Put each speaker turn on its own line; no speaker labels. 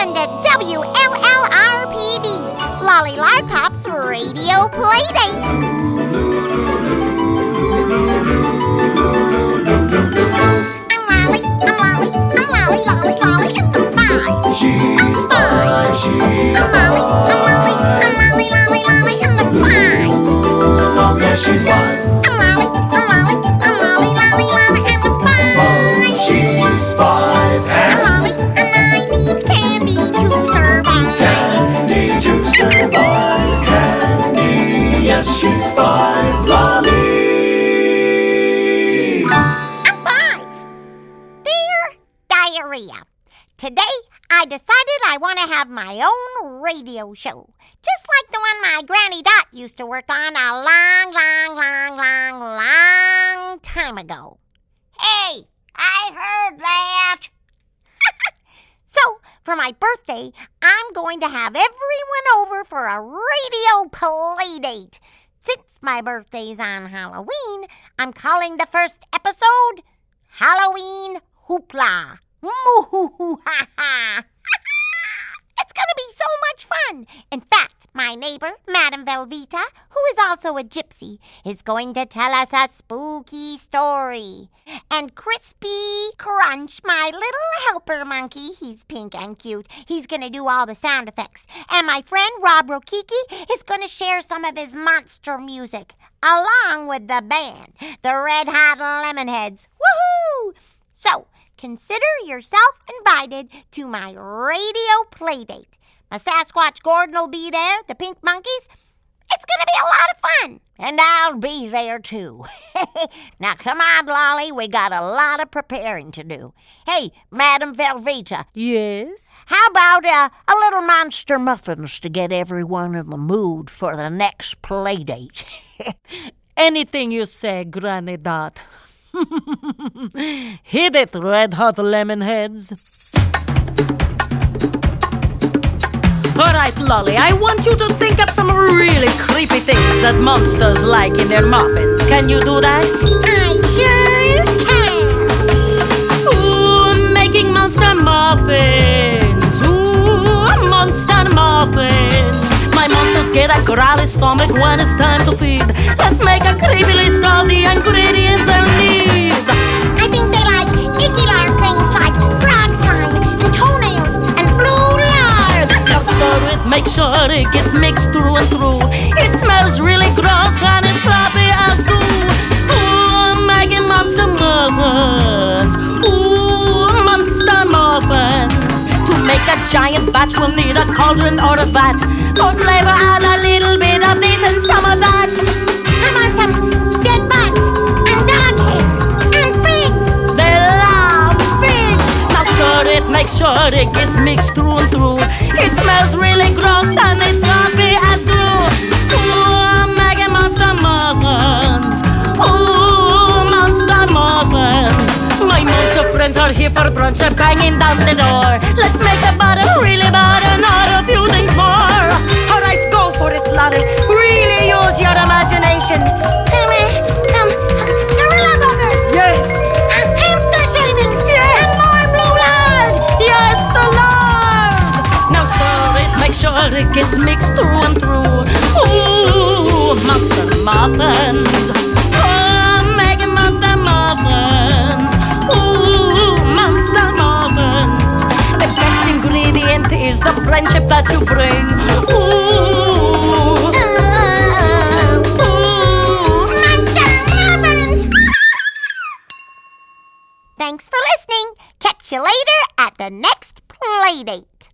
Welcome to WLLRPD, Lolly Lollipop's Radio Playdate. I'm Lolly, I'm Lolly, I'm Lolly, Lolly, Lolly, and I'm five.
She's five, she's
I'm Lolly, I'm Lolly, I'm Lolly, Lolly, Lolly, and I'm five.
Oh, yes, she's five.
Today I decided I want to have my own radio show, just like the one my Granny Dot used to work on a long, long, long, long, long time ago. Hey, I heard that. so, for my birthday, I'm going to have everyone over for a radio play date. Since my birthday's on Halloween, I'm calling the first episode Halloween Hoopla. Moo-hoo-hoo-ha-ha. It's gonna be so much fun. In fact, my neighbor, Madame Velveeta, who is also a gypsy, is going to tell us a spooky story. And Crispy Crunch, my little helper monkey, he's pink and cute, he's gonna do all the sound effects. And my friend Rob Rokiki is gonna share some of his monster music, along with the band, the Red Hot Lemonheads. Woohoo! So, consider yourself invited to my radio playdate. My Sasquatch Gordon will be there, the pink monkeys. It's gonna be a lot of fun. And I'll be there too. now come on, Lolly, we got a lot of preparing to do. Hey, Madam Velveeta,
Yes?
how about uh, a little monster muffins to get everyone in the mood for the next playdate?
Anything you say, Granny Dot. Hit it, red hot lemon heads. Alright, Lolly, I want you to think up some really creepy things that monsters like in their muffins. Can you do that?
I sure can.
Ooh, making monster muffins. Ooh, monster muffins. My monsters get a growly stomach when it's time to feed. Let's make a creepy list of the ingredients I need.
I think they like icky lard things like frog slime and toenails and blue lard.
Now stir it, make sure it gets mixed through and through. It smells really gross and it's floppy as goo. Ooh, making monster muffins. Ooh, monster muffins. To make a giant batch, we'll need a cauldron or a vat. For flavor, add a little bit of this and some of that.
I want some dead bugs and dog hair and figs.
They love figs. Now stir it, make sure it gets mixed through and through. It smells really gross and it's sloppy as glue. Ooh, mega monster muffins. Ooh, monster muffins. My monster friends are here for brunch. They're banging down the door. Let's make a butter, it gets mixed through and through. Ooh, monster muffins. Oh, monster muffins. Ooh, monster muffins. The best ingredient is the friendship that you bring. Ooh,
Oh. oh Thanks for listening. Catch you later at the next playdate.